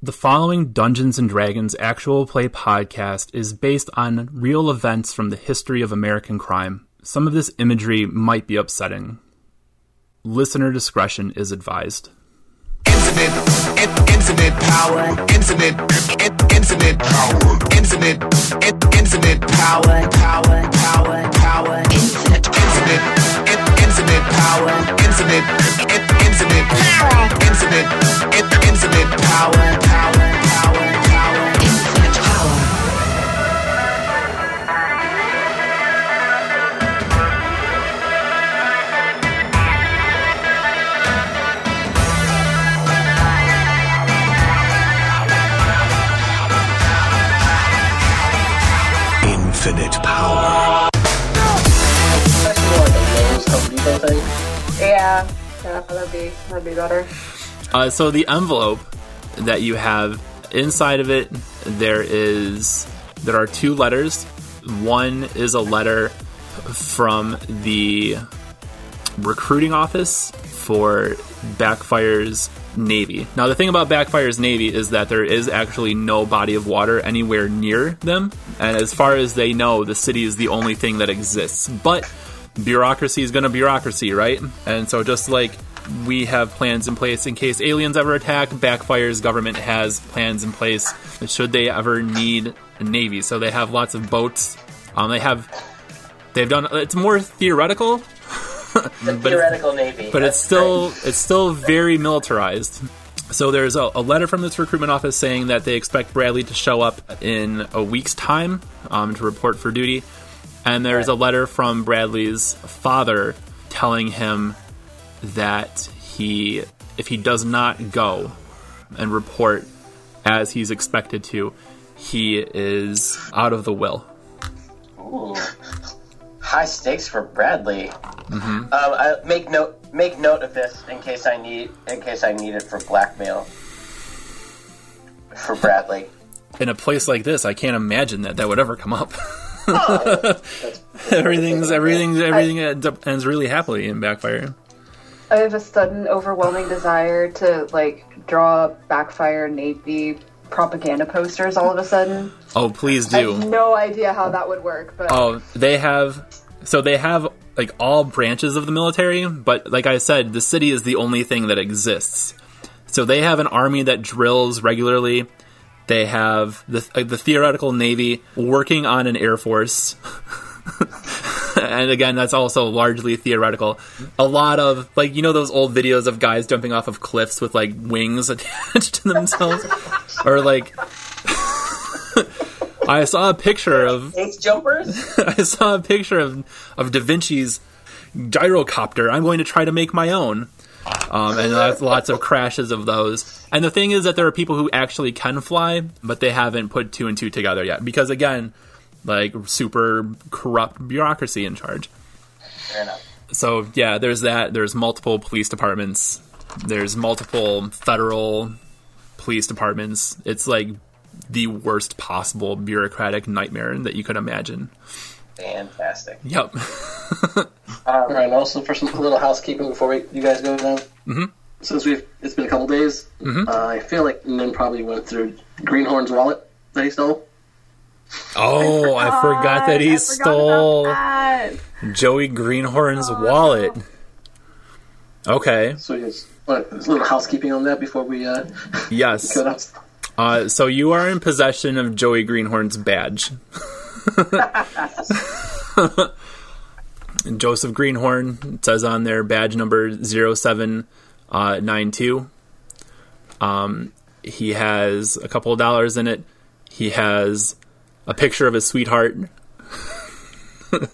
The following Dungeons and Dragons actual play podcast is based on real events from the history of American crime. Some of this imagery might be upsetting. Listener discretion is advised. Power, power, power, power, power, power, infinite power, infinite, in, infinite infinite, infinite power, power, power, Yeah, yeah, better. Uh, so the envelope that you have inside of it, there is there are two letters. One is a letter from the recruiting office for Backfire's Navy. Now, the thing about Backfire's Navy is that there is actually no body of water anywhere near them, and as far as they know, the city is the only thing that exists. But bureaucracy is going to bureaucracy, right? And so, just like we have plans in place in case aliens ever attack, Backfire's government has plans in place should they ever need a navy. So they have lots of boats. Um, they have they've done it's more theoretical, The theoretical navy. but That's it's still it's still very militarized. So there's a, a letter from this recruitment office saying that they expect Bradley to show up in a week's time um, to report for duty, and there's a letter from Bradley's father telling him that he if he does not go and report as he's expected to, he is out of the will. Ooh. high stakes for Bradley. Mm-hmm. Um, I make note make note of this in case I need in case I need it for blackmail for Bradley. In a place like this, I can't imagine that that would ever come up. Everything's everything's everything ends, up, ends really happily in Backfire. I have a sudden, overwhelming desire to like draw backfire navy propaganda posters. All of a sudden, Oh, please I do. have no idea how that would work, but Oh, they have. So they have like all branches of the military, but like I said, the city is the only thing that exists. So they have an army that drills regularly. They have the uh, the theoretical navy working on an air force. and again, that's also largely theoretical. A lot of like you know those old videos of guys jumping off of cliffs with like wings attached to themselves, or like I saw a picture of Ace jumpers? I saw a picture of of Da Vinci's gyrocopter. I'm going to try to make my own. Um, and that's lots of crashes of those. And the thing is that there are people who actually can fly, but they haven't put two and two together yet. Because again, like super corrupt bureaucracy in charge. Fair enough. So yeah, there's that. There's multiple police departments. There's multiple federal police departments. It's like the worst possible bureaucratic nightmare that you could imagine. Fantastic. Yep. Um, All right, also for some little housekeeping before we, you guys go down. Mm-hmm. Since we've it's been a couple days, Mm-hmm. uh, I feel like Nin probably went through Greenhorn's wallet that he stole. Oh, I forgot that he I forgot stole that. Joey Greenhorn's wallet. Okay. So yes, what, there's a little housekeeping on that before we uh, Yes. Uh, so you are in possession of Joey Greenhorn's badge. And Joseph Greenhorn it says on there badge number 0792. Um, he has a couple of dollars in it. He has a picture of his sweetheart.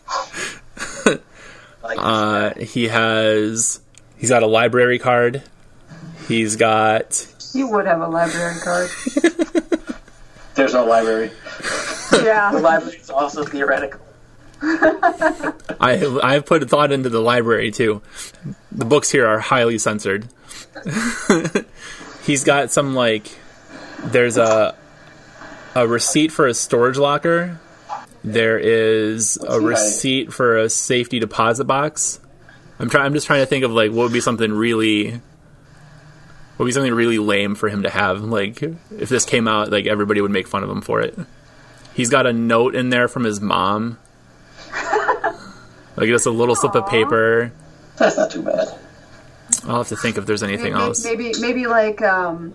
Uh, he has he's got a library card. He's got You would have a library card. There's no library. Yeah. the library is also theoretical. I I've put a thought into the library too. The books here are highly censored. He's got some like there's a a receipt for a storage locker. There is a receipt for a safety deposit box. I'm trying. I'm just trying to think of like what would be something really would be something really lame for him to have. Like if this came out, like everybody would make fun of him for it. He's got a note in there from his mom. like just a little slip of paper. That's not too bad. I'll have to think if there's anything maybe, else. maybe maybe like um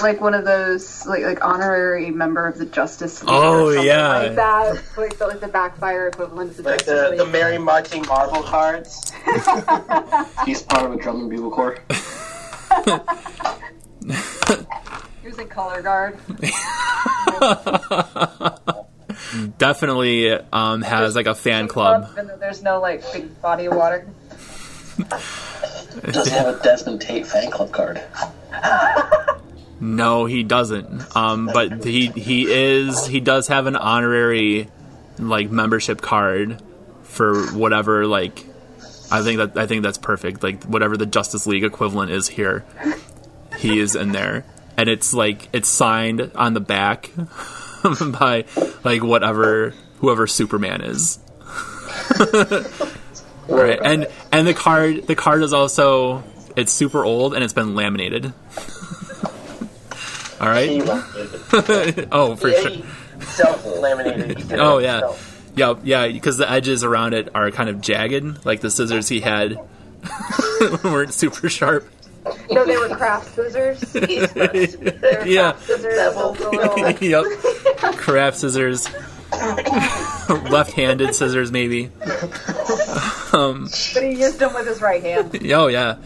like one of those like like honorary member of the Justice League. Oh, or something yeah. like that, like the, like the backfire equivalent of the Like Justice the, the Merry Marching Marvel cards. He's part of a drum and bugle corps. He was in color guard. Definitely um, has like a fan club. And then there's no like big body of water. Does he have a Desmond Tate fan club card? No, he doesn't. Um, but he he is he does have an honorary like membership card for whatever like I think that I think that's perfect. Like whatever the Justice League equivalent is here, he is in there, and it's like it's signed on the back by like whatever whoever Superman is. right, and and the card the card is also it's super old and it's been laminated. All right. laminated. Oh, for sure. did it Oh yeah. Yeah, yeah. Because the edges around it are kind of jagged, like the scissors he had weren't super sharp. No, they were craft scissors. Yeah. craft scissors. with a little- yep. Craft scissors, left-handed scissors, maybe. Um, but he used them with his right hand. Oh yeah.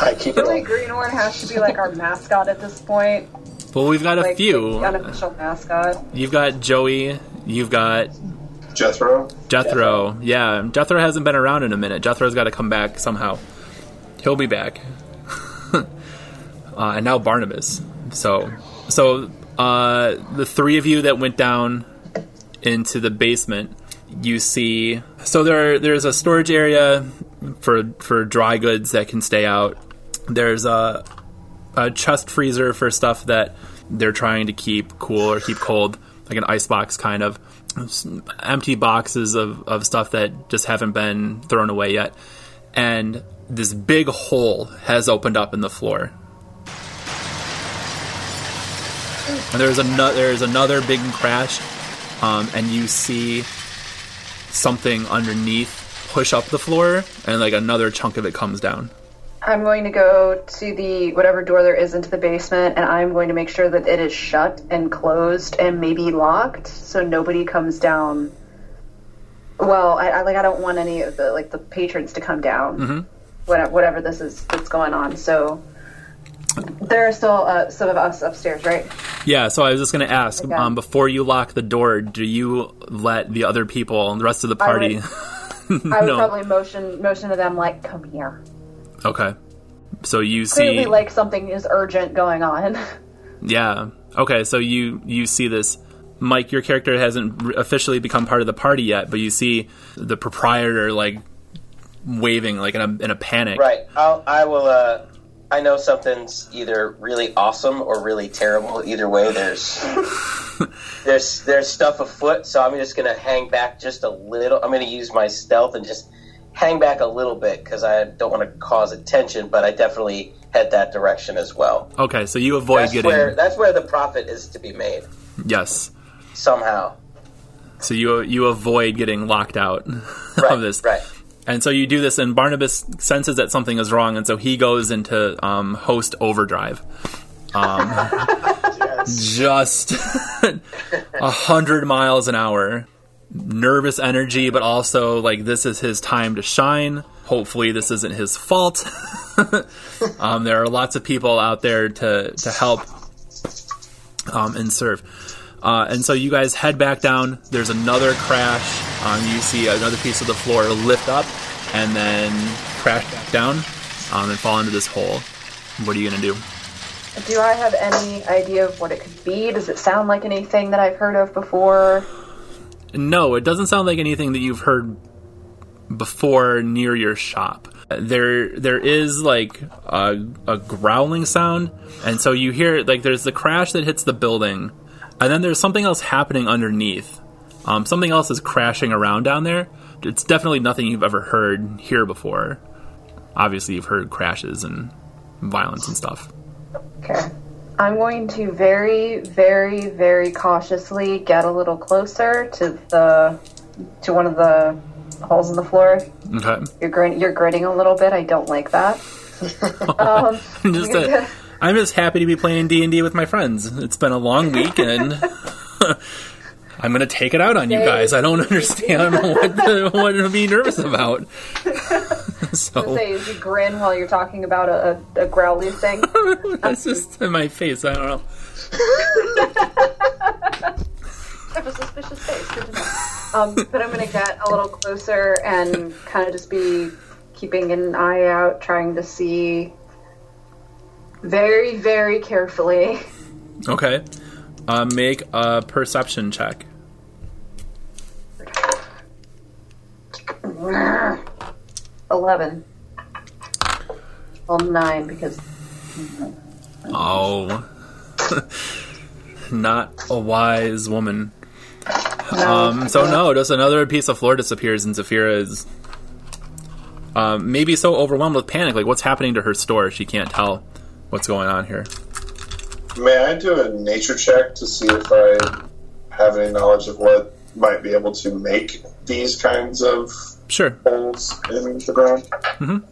I keep it Billy on. Greenhorn has to be like our mascot at this point. Well, we've got a Like few. unofficial mascot. You've got Joey. You've got Jethro. Jethro. Yeah, Jethro hasn't been around in a minute. Jethro's got to come back somehow. He'll be back. uh, and now Barnabas. So, so uh, the three of you that went down into the basement, you see. So there, there's a storage area for for dry goods that can stay out. There's a a chest freezer for stuff that they're trying to keep cool or keep cold, like an ice box kind of. Empty boxes of, of stuff that just haven't been thrown away yet. And this big hole has opened up in the floor. And there's another there's another big crash, um, and you see something underneath push up the floor, and like another chunk of it comes down. I'm going to go to the whatever door there is into the basement, and I'm going to make sure that it is shut and closed and maybe locked, so nobody comes down. Well, I, I like I don't want any of the like the patrons to come down. Mm-hmm. Whatever, whatever this is that's going on. So there are still uh, some of us upstairs, right? Yeah, so I was just going to ask, Okay. um, before you lock the door, do you let the other people and the rest of the party? I would No. probably motion motion to them like, "Come here." Okay. So you see Clearly, see, like something is urgent going on. yeah. Okay, so you you see this. Mike, your character hasn't officially become part of the party yet, but you see the proprietor like waving like in a in a panic. Right. I'll, I will. Uh, I know something's either really awesome or really terrible. Either way, there's there's there's stuff afoot. So I'm just gonna hang back just a little. I'm gonna use my stealth and just hang back a little bit because I don't want to cause attention. But I definitely head that direction as well. Okay, so you avoid That's getting where that's where the profit is to be made yes. somehow. So you you avoid getting locked out Right. of this. Right. And so you do this, and Barnabas senses that something is wrong, and so he goes into um, host overdrive. Um, just a hundred miles an hour, nervous energy, but also like this is his time to shine. Hopefully, this isn't his fault. um, there are lots of people out there to to help um, and serve. Uh, and so you guys head back down. There's another crash. Um, you see another piece of the floor lift up and then crash back down um, and fall into this hole. What are you to do? Do I have any idea of what it could be? Does it sound like anything that I've heard of before? No, it doesn't sound like anything that you've heard before near your shop. There, there is like a, a growling sound, and so you hear like there's the crash that hits the building, and then there's something else happening underneath. Um, something else is crashing around down there. It's definitely nothing you've ever heard here before. Obviously, you've heard crashes and violence and stuff. Okay. I'm going to very, very, very cautiously get a little closer to the to one of the holes in the floor. Okay. You're grin- you're grinning a little bit. I don't like that. um, I'm just, uh, I'm just happy to be playing D and D with my friends. It's been a long week, and I'm gonna take it out on you guys. I don't understand what the, what to be nervous about. so say is you grin while you're talking about a, a, growly thing. that's just in my face. I don't know. I have a suspicious face. Good to know. Um, but I'm going to get a little closer and kind of just be keeping an eye out, trying to see very, very carefully. Okay. Uh, make a perception check. Eleven. Well, nine because Oh. Not a wise woman. no, Um, so no, just another piece of floor disappears, and Zafira is um, maybe so overwhelmed with panic. Like, what's happening to her store? She can't tell what's going on here. May I do a nature check to see if I have any knowledge of what might be able to make these kinds of Sure. holes in the ground? Mhm.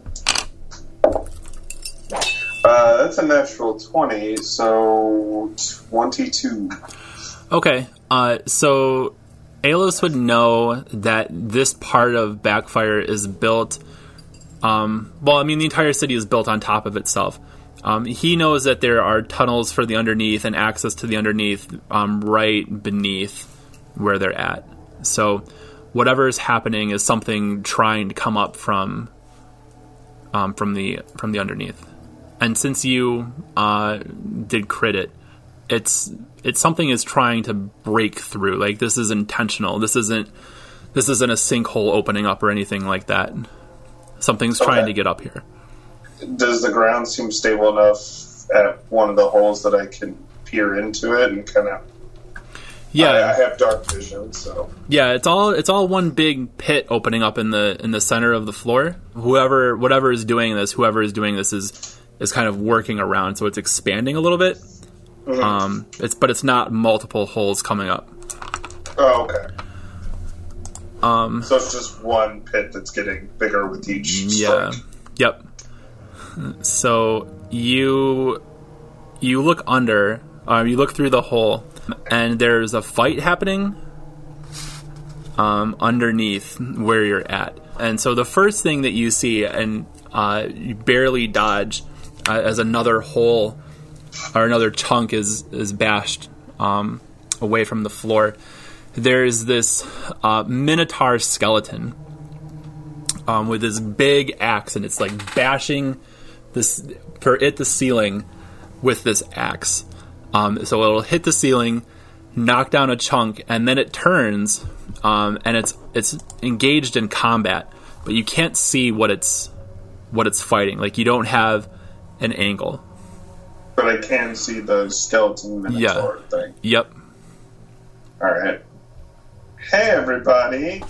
Uh, that's a natural 20, so 22. Okay. Uh, so Alos would know that this part of Backfire is built. Um, well, I mean, the entire city is built on top of itself. Um, he knows that there are tunnels for the underneath and access to the underneath um, right beneath where they're at. So, whatever is happening is something trying to come up from um, from the from the underneath. And since you uh, did crit it, it's it's something is trying to break through. Like this is intentional. This isn't this isn't a sinkhole opening up or anything like that. Something's trying to get up here. Does the ground seem stable enough at one of the holes that I can peer into it and kind of. Yeah, I, I have dark vision, so. yeah. It's all it's all one big pit opening up in the in the center of the floor. Whoever whatever is doing this, whoever is doing this is is kind of working around, so it's expanding a little bit. Um, it's but it's not multiple holes coming up. Oh, okay. Um, So it's just one pit that's getting bigger with each Yeah. Yep. So you you look under, um, you look through the hole, and there's a fight happening um, underneath where you're at. And so the first thing that you see, and uh, you barely dodge, uh, as another hole or another chunk is is bashed um, away from the floor. There's this uh, minotaur skeleton um, with this big axe, and it's like bashing this for it the ceiling with this axe. Um, so it'll hit the ceiling, knock down a chunk, and then it turns, um, and it's it's engaged in combat, but you can't see what it's what it's fighting. Like you don't have an angle. But I can see the skeleton minotaur thing. Yep. Alright. Hey everybody!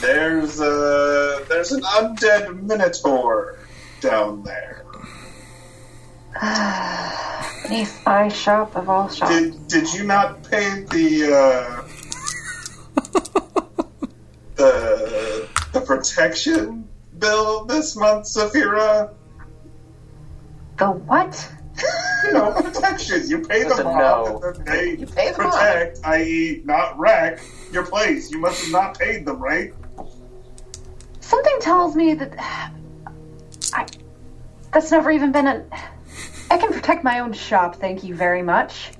There's a there's an undead minotaur down there. beneath my shop of all shops. Did did you not pay the uh the the protection bill this month, Zafira? The what? You know, protection. You pay That's the a bond no. and then they pay the bond. protect, i.e. not wreck your place. You must have not paid them, right? Something tells me that I that's never even been an I can protect my own shop, thank you very much.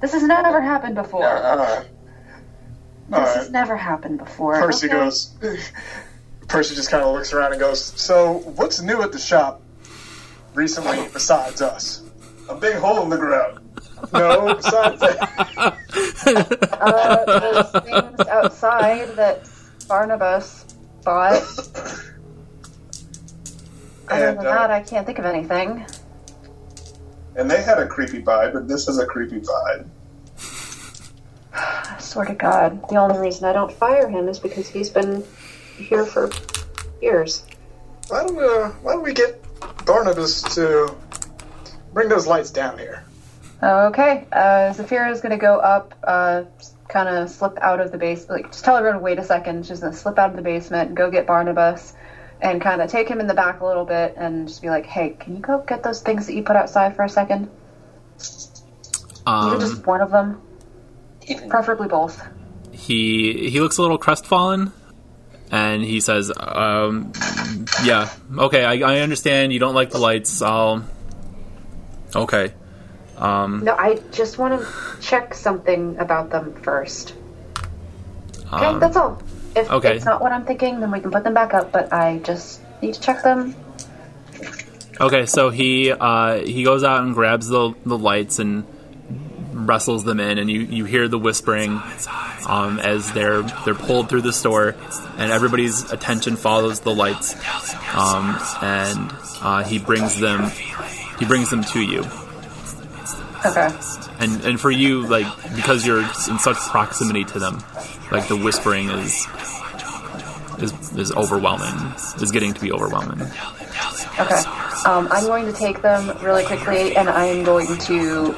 This has never happened before. Uh-uh. This Alright. has never happened before. Percy okay? goes. Percy just kind of looks around and goes, "So, what's new at the shop recently besides us?" A big hole in the ground. No, besides that. Uh, those things outside that Barnabas bought. Other And, than uh, that, I can't think of anything. And they had a creepy vibe, and this is a creepy vibe. I swear to God, the only reason I don't fire him is because he's been here for years. Why don't uh, Why don't we get Barnabas to bring those lights down here. Okay, uh, Zafira is gonna go up, uh, kind of slip out of the base. Like, just tell everyone, to wait a second. She's gonna slip out of the basement, go get Barnabas, and kind of take him in the back a little bit, and just be like, "Hey, can you go get those things that you put outside for a second? Even Um, just one of them, preferably both." he he looks a little crestfallen, and he says, um, "Yeah, okay, I, I understand. You don't like the lights. I'll okay." No, I just want to check something about them first. Okay, Um, that's all. If okay. it's not what I'm thinking, then we can put them back up. But I just need to check them. Okay, so he uh, he goes out and grabs the the lights and wrestles them in, and you, you hear the whispering um, as they're they're pulled through the store, and everybody's attention follows the lights, um, and uh, he brings them he brings them to you, Okay. and and for you like because you're in such proximity to them, like the whispering is is is overwhelming, is getting to be overwhelming. Okay. Um, I'm going to take them really quickly, and I'm going to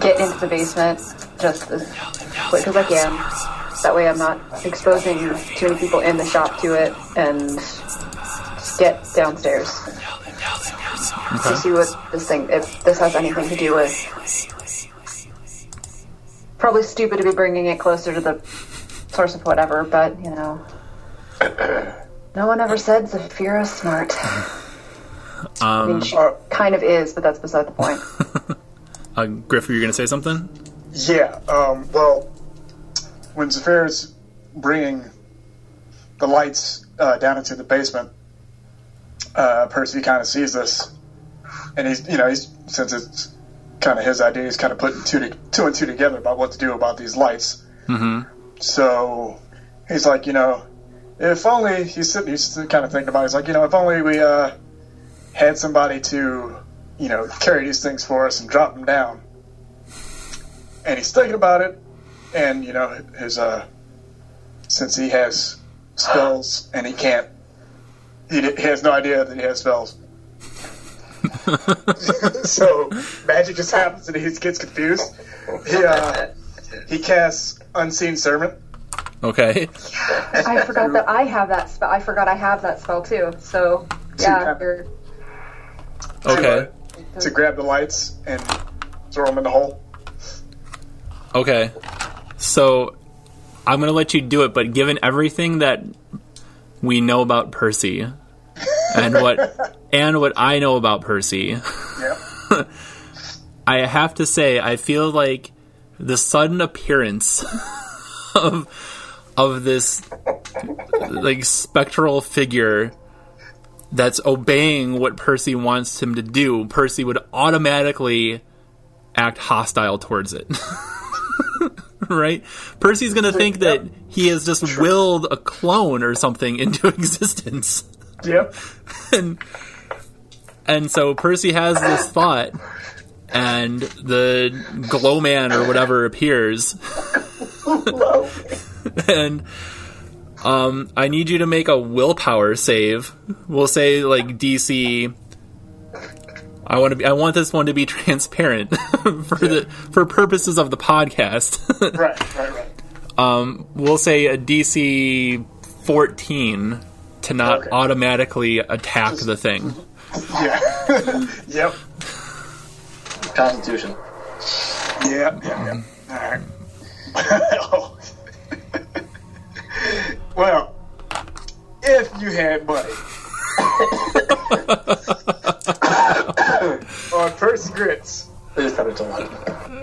get into the basement just as quick as I can. That way, I'm not exposing too many people in the shop to it, and just get downstairs to see what this thing, if this has anything to do with. Probably stupid to be bringing it closer to the source of whatever, but you know. No one ever said Zafira's smart. I mean, she kind of is, but that's beside the point. Uh, Griff, are you're gonna say something? Yeah. Um, well, when Zafir's bringing the lights uh, down into the basement, uh, Percy kind of sees this, and he's you know he's since it's kind of his idea, he's kind of putting two to, two and two together about what to do about these lights. Mm-hmm. So he's like, you know, if only he's sitting, he's kind of thinking about. It, he's like, you know, if only we uh, had somebody to, you know, carry these things for us and drop them down. And he's thinking about it, and you know, his uh, since he has spells and he can't, he, he has no idea that he has spells. so magic just happens and he gets confused. He uh, he casts unseen servant. Okay. I forgot that I have that spell. I forgot I have that spell too. So yeah, have- you're, Okay. to grab the lights and throw them in the hole. Okay. So I'm gonna let you do it, but given everything that we know about Percy and what and what I know about Percy, Yep. I have to say I feel like the sudden appearance of of this like spectral figure that's obeying what Percy wants him to do, Percy would automatically act hostile towards it. right? Percy's going to think that he has just willed a clone or something into existence. Yep. and and so Percy has this thought and the glow man or whatever appears and um I need you to make a willpower save. We'll say like DC I want to be I want this one to be transparent for the for purposes of the podcast. Right, right, right. um we'll say a DC 14 to not Okay. automatically attack the thing. Yeah. yep. Constitution. Yeah, yeah, yeah. All right. well, if you had money on Percy Grits, It is probably too much.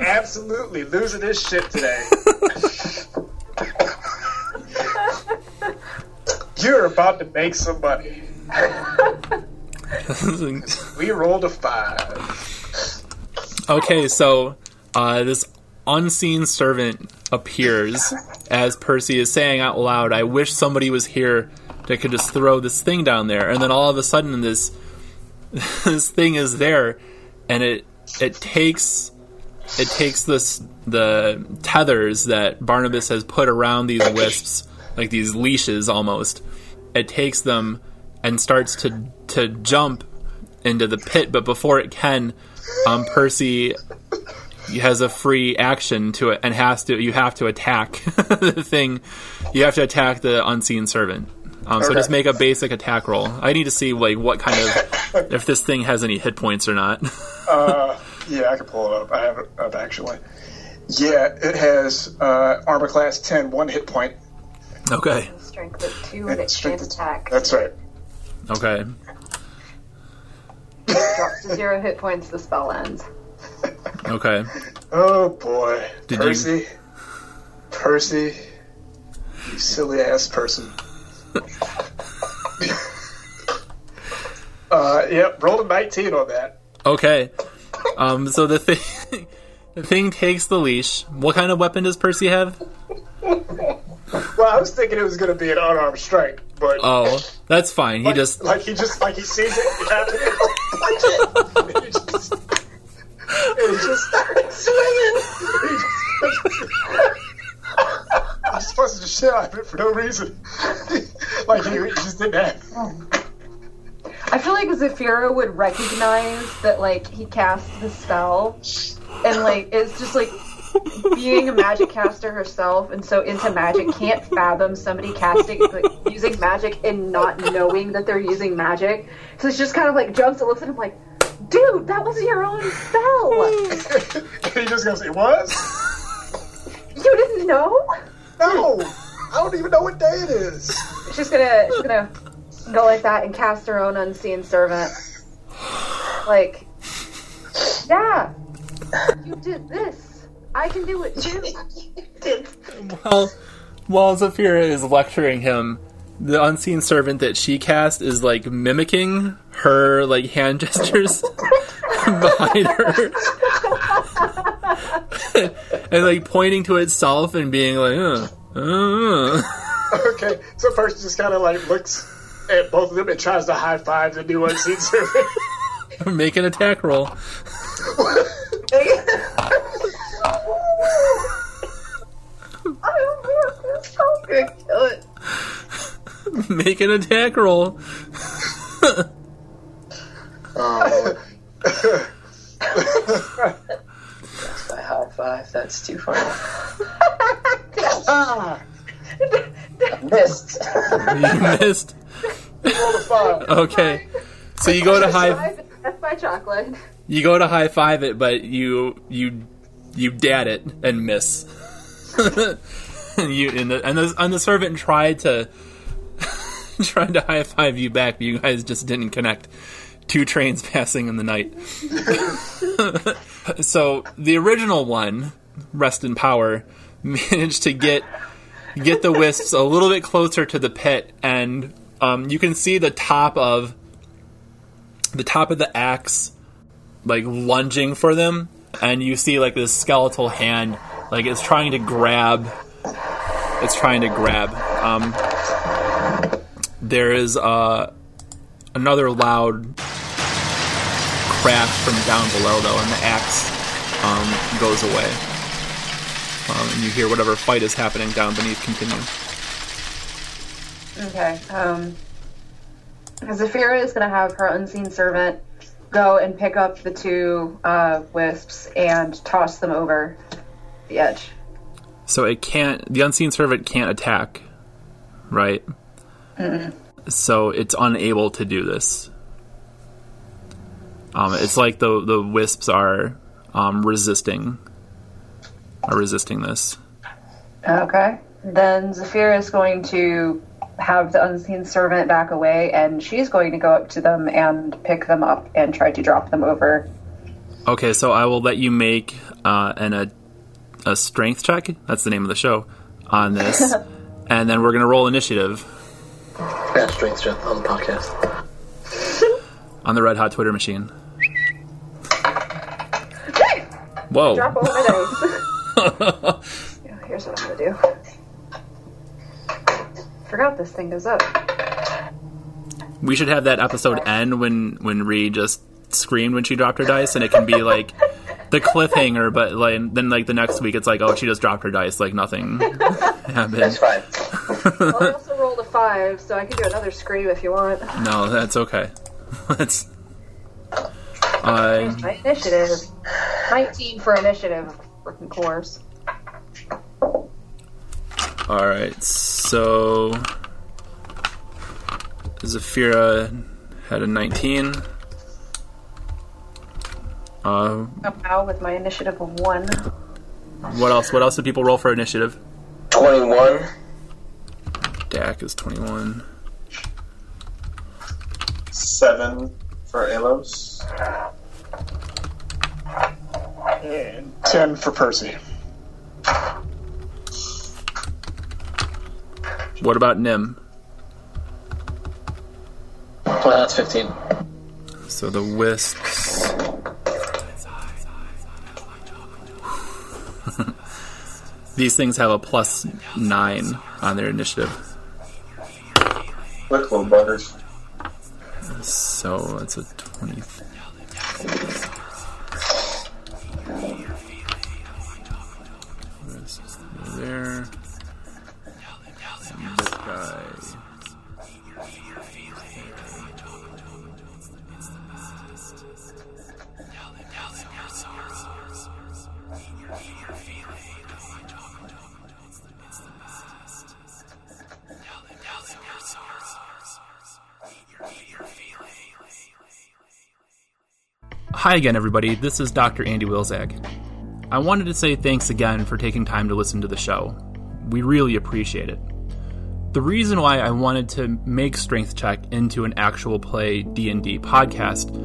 absolutely losing his shit today. You're about to make some money. We rolled a five. okay, so uh, this unseen servant appears as Percy is saying out loud, I wish somebody was here that could just throw this thing down there. And then all of a sudden this this thing is there and it it takes it takes this the tethers that Barnabas has put around these wisps, like these leashes almost. It takes them and starts to to jump into the pit, but before it can, um, Percy has a free action to it and has to you have to attack the thing. You have to attack the unseen servant. Um, so just make a basic attack roll. I need to see like what kind of if this thing has any hit points or not. Uh, yeah, I can pull it up. I have it up actually. Yeah, it has uh, armor class 10, one hit point. okay. Strength of two, and it Strength can't attack. That's right. Okay. Drops to zero hit points. The spell ends. Okay. Oh boy, Did you- Percy, Percy, you silly ass person. Uh, yep, rolled a 19 on that. Okay. Um, so the thing, the thing takes the leash. What kind of weapon does Percy have? Well, I was thinking it was going to be an unarmed strike, but Oh, that's fine. He like, just like he just like he sees it happening. And he just, and he just starts swinging. He's supposed to just shit out of it for no reason. like he just didn't have. I feel like Zafira would recognize that like he cast the spell, and like it's just like being a magic caster herself, and so into magic can't fathom somebody casting like using magic and not knowing that they're using magic. So it's just kind of like jumps and looks at him like, "Dude, that was your own spell. he just goes, "It was." You didn't know." No, I don't even know what day it is. She's gonna she's gonna go like that and cast her own unseen servant. Like, yeah, you did this. I can do it too. Well, while Zafira is lecturing him, the unseen servant that she cast is like mimicking her like hand gestures behind her. and like pointing to itself and being like, uh, uh. Okay, so Percy just kind of like looks at both of them and tries to high five the new unseen servant. make an attack roll. I'm gonna kill it. Make an attack roll. Oh. That's my high five. That's too funny. ah, Missed. You missed. roll a five. Okay. So you go to high That's my chocolate. you go to high five it, but you you you dad it and miss. and you and the and the, and the servant tried to tried to high five you back, but you guys just didn't connect. Two trains passing in the night. so the original one, Rest in Power, managed to get get the wisps a little bit closer to the pit, and um, you can see the top of the top of the axe like lunging for them, and you see like this skeletal hand, like it's trying to grab. It's trying to grab. Um, there is uh, another loud crash from down below, though, and the axe um, goes away. Um, and you hear whatever fight is happening down beneath continue. Okay. Um, Zafira is going to have her unseen servant go and pick up the two uh, wisps and toss them over the edge. So it can't. The unseen servant can't attack, right? So it's unable to do this. Um, it's like the the wisps are um, resisting, are resisting this. Okay. Then Zafira is going to have the unseen servant back away, and she's going to go up to them and pick them up and try to drop them over. Okay, so I will let you make uh, an a, a strength check. That's the name of the show on this, and then we're gonna roll initiative Yeah, strength strength on the podcast. on the red hot Twitter machine. Whoa! Drop all my dice. Yeah, here's what I'm gonna do. Forgot this thing goes up. We should have that episode end when when Ree just screamed when she dropped her dice, and it can be like the cliffhanger. But like then like the next week, it's like oh she just dropped her dice, like nothing happened. That's fine. Well, I also rolled a five, so I can do another scream if you want. No, that's okay. That's Uh, my initiative. 19 for initiative, freaking course. all right, so Zafira had a 19. Uh, Somehow with my initiative of 1. what else? What else did people roll for initiative? 21. Dak is 21. Seven for Alos. And 10 for Percy. What about Nim? Well, that's 15. So the wisps. These things have a plus nine on their initiative. Quick little buggers. So it's a 20. Hi again, everybody. This is Dr. Andy Wilzak. I wanted to say thanks again for taking time to listen to the show. We really appreciate it. The reason why I wanted to make Strength Check into an actual play D&D podcast,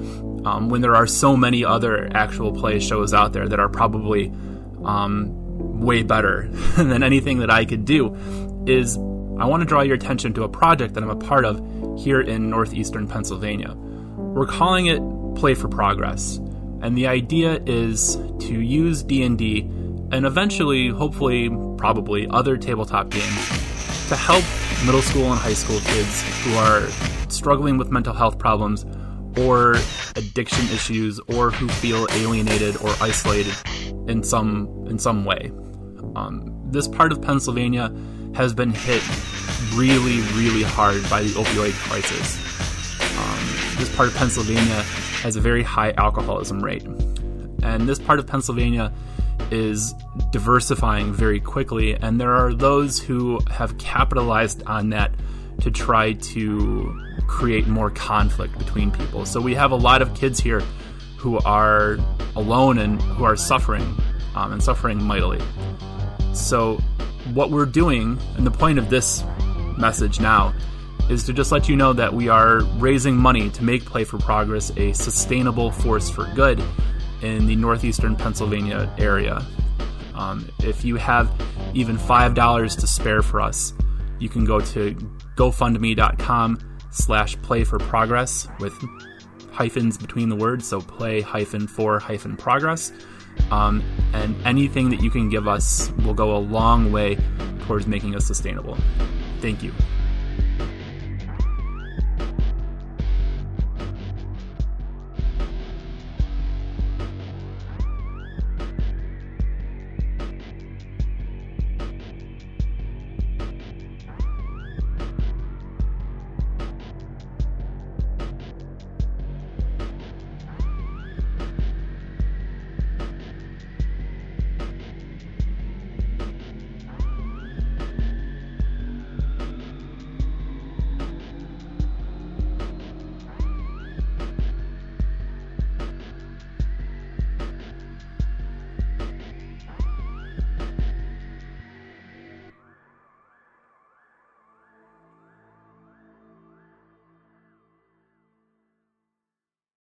um, when there are so many other actual play shows out there that are probably um, way better than anything that I could do, is I want to draw your attention to a project that I'm a part of here in northeastern Pennsylvania. We're calling it Play for Progress, and the idea is to use D&D and eventually, hopefully, probably other tabletop games to help middle school and high school kids who are struggling with mental health problems or addiction issues or who feel alienated or isolated in some in some way. Um, this part of Pennsylvania has been hit really, really hard by the opioid crisis. Um, this part of Pennsylvania has a very high alcoholism rate, and this part of Pennsylvania is diversifying very quickly, and there are those who have capitalized on that to try to create more conflict between people. So we have a lot of kids here who are alone and who are suffering, um, and suffering mightily. So, what we're doing, and the point of this message now, is to just let you know that we are raising money to make Play for Progress a sustainable force for good in the northeastern Pennsylvania area. Um, if you have even $5 to spare for us, you can go to gofundme.com slash play for progress with hyphens between the words, so play hyphen for hyphen progress. Um, and anything that you can give us will go a long way towards making us sustainable. Thank you.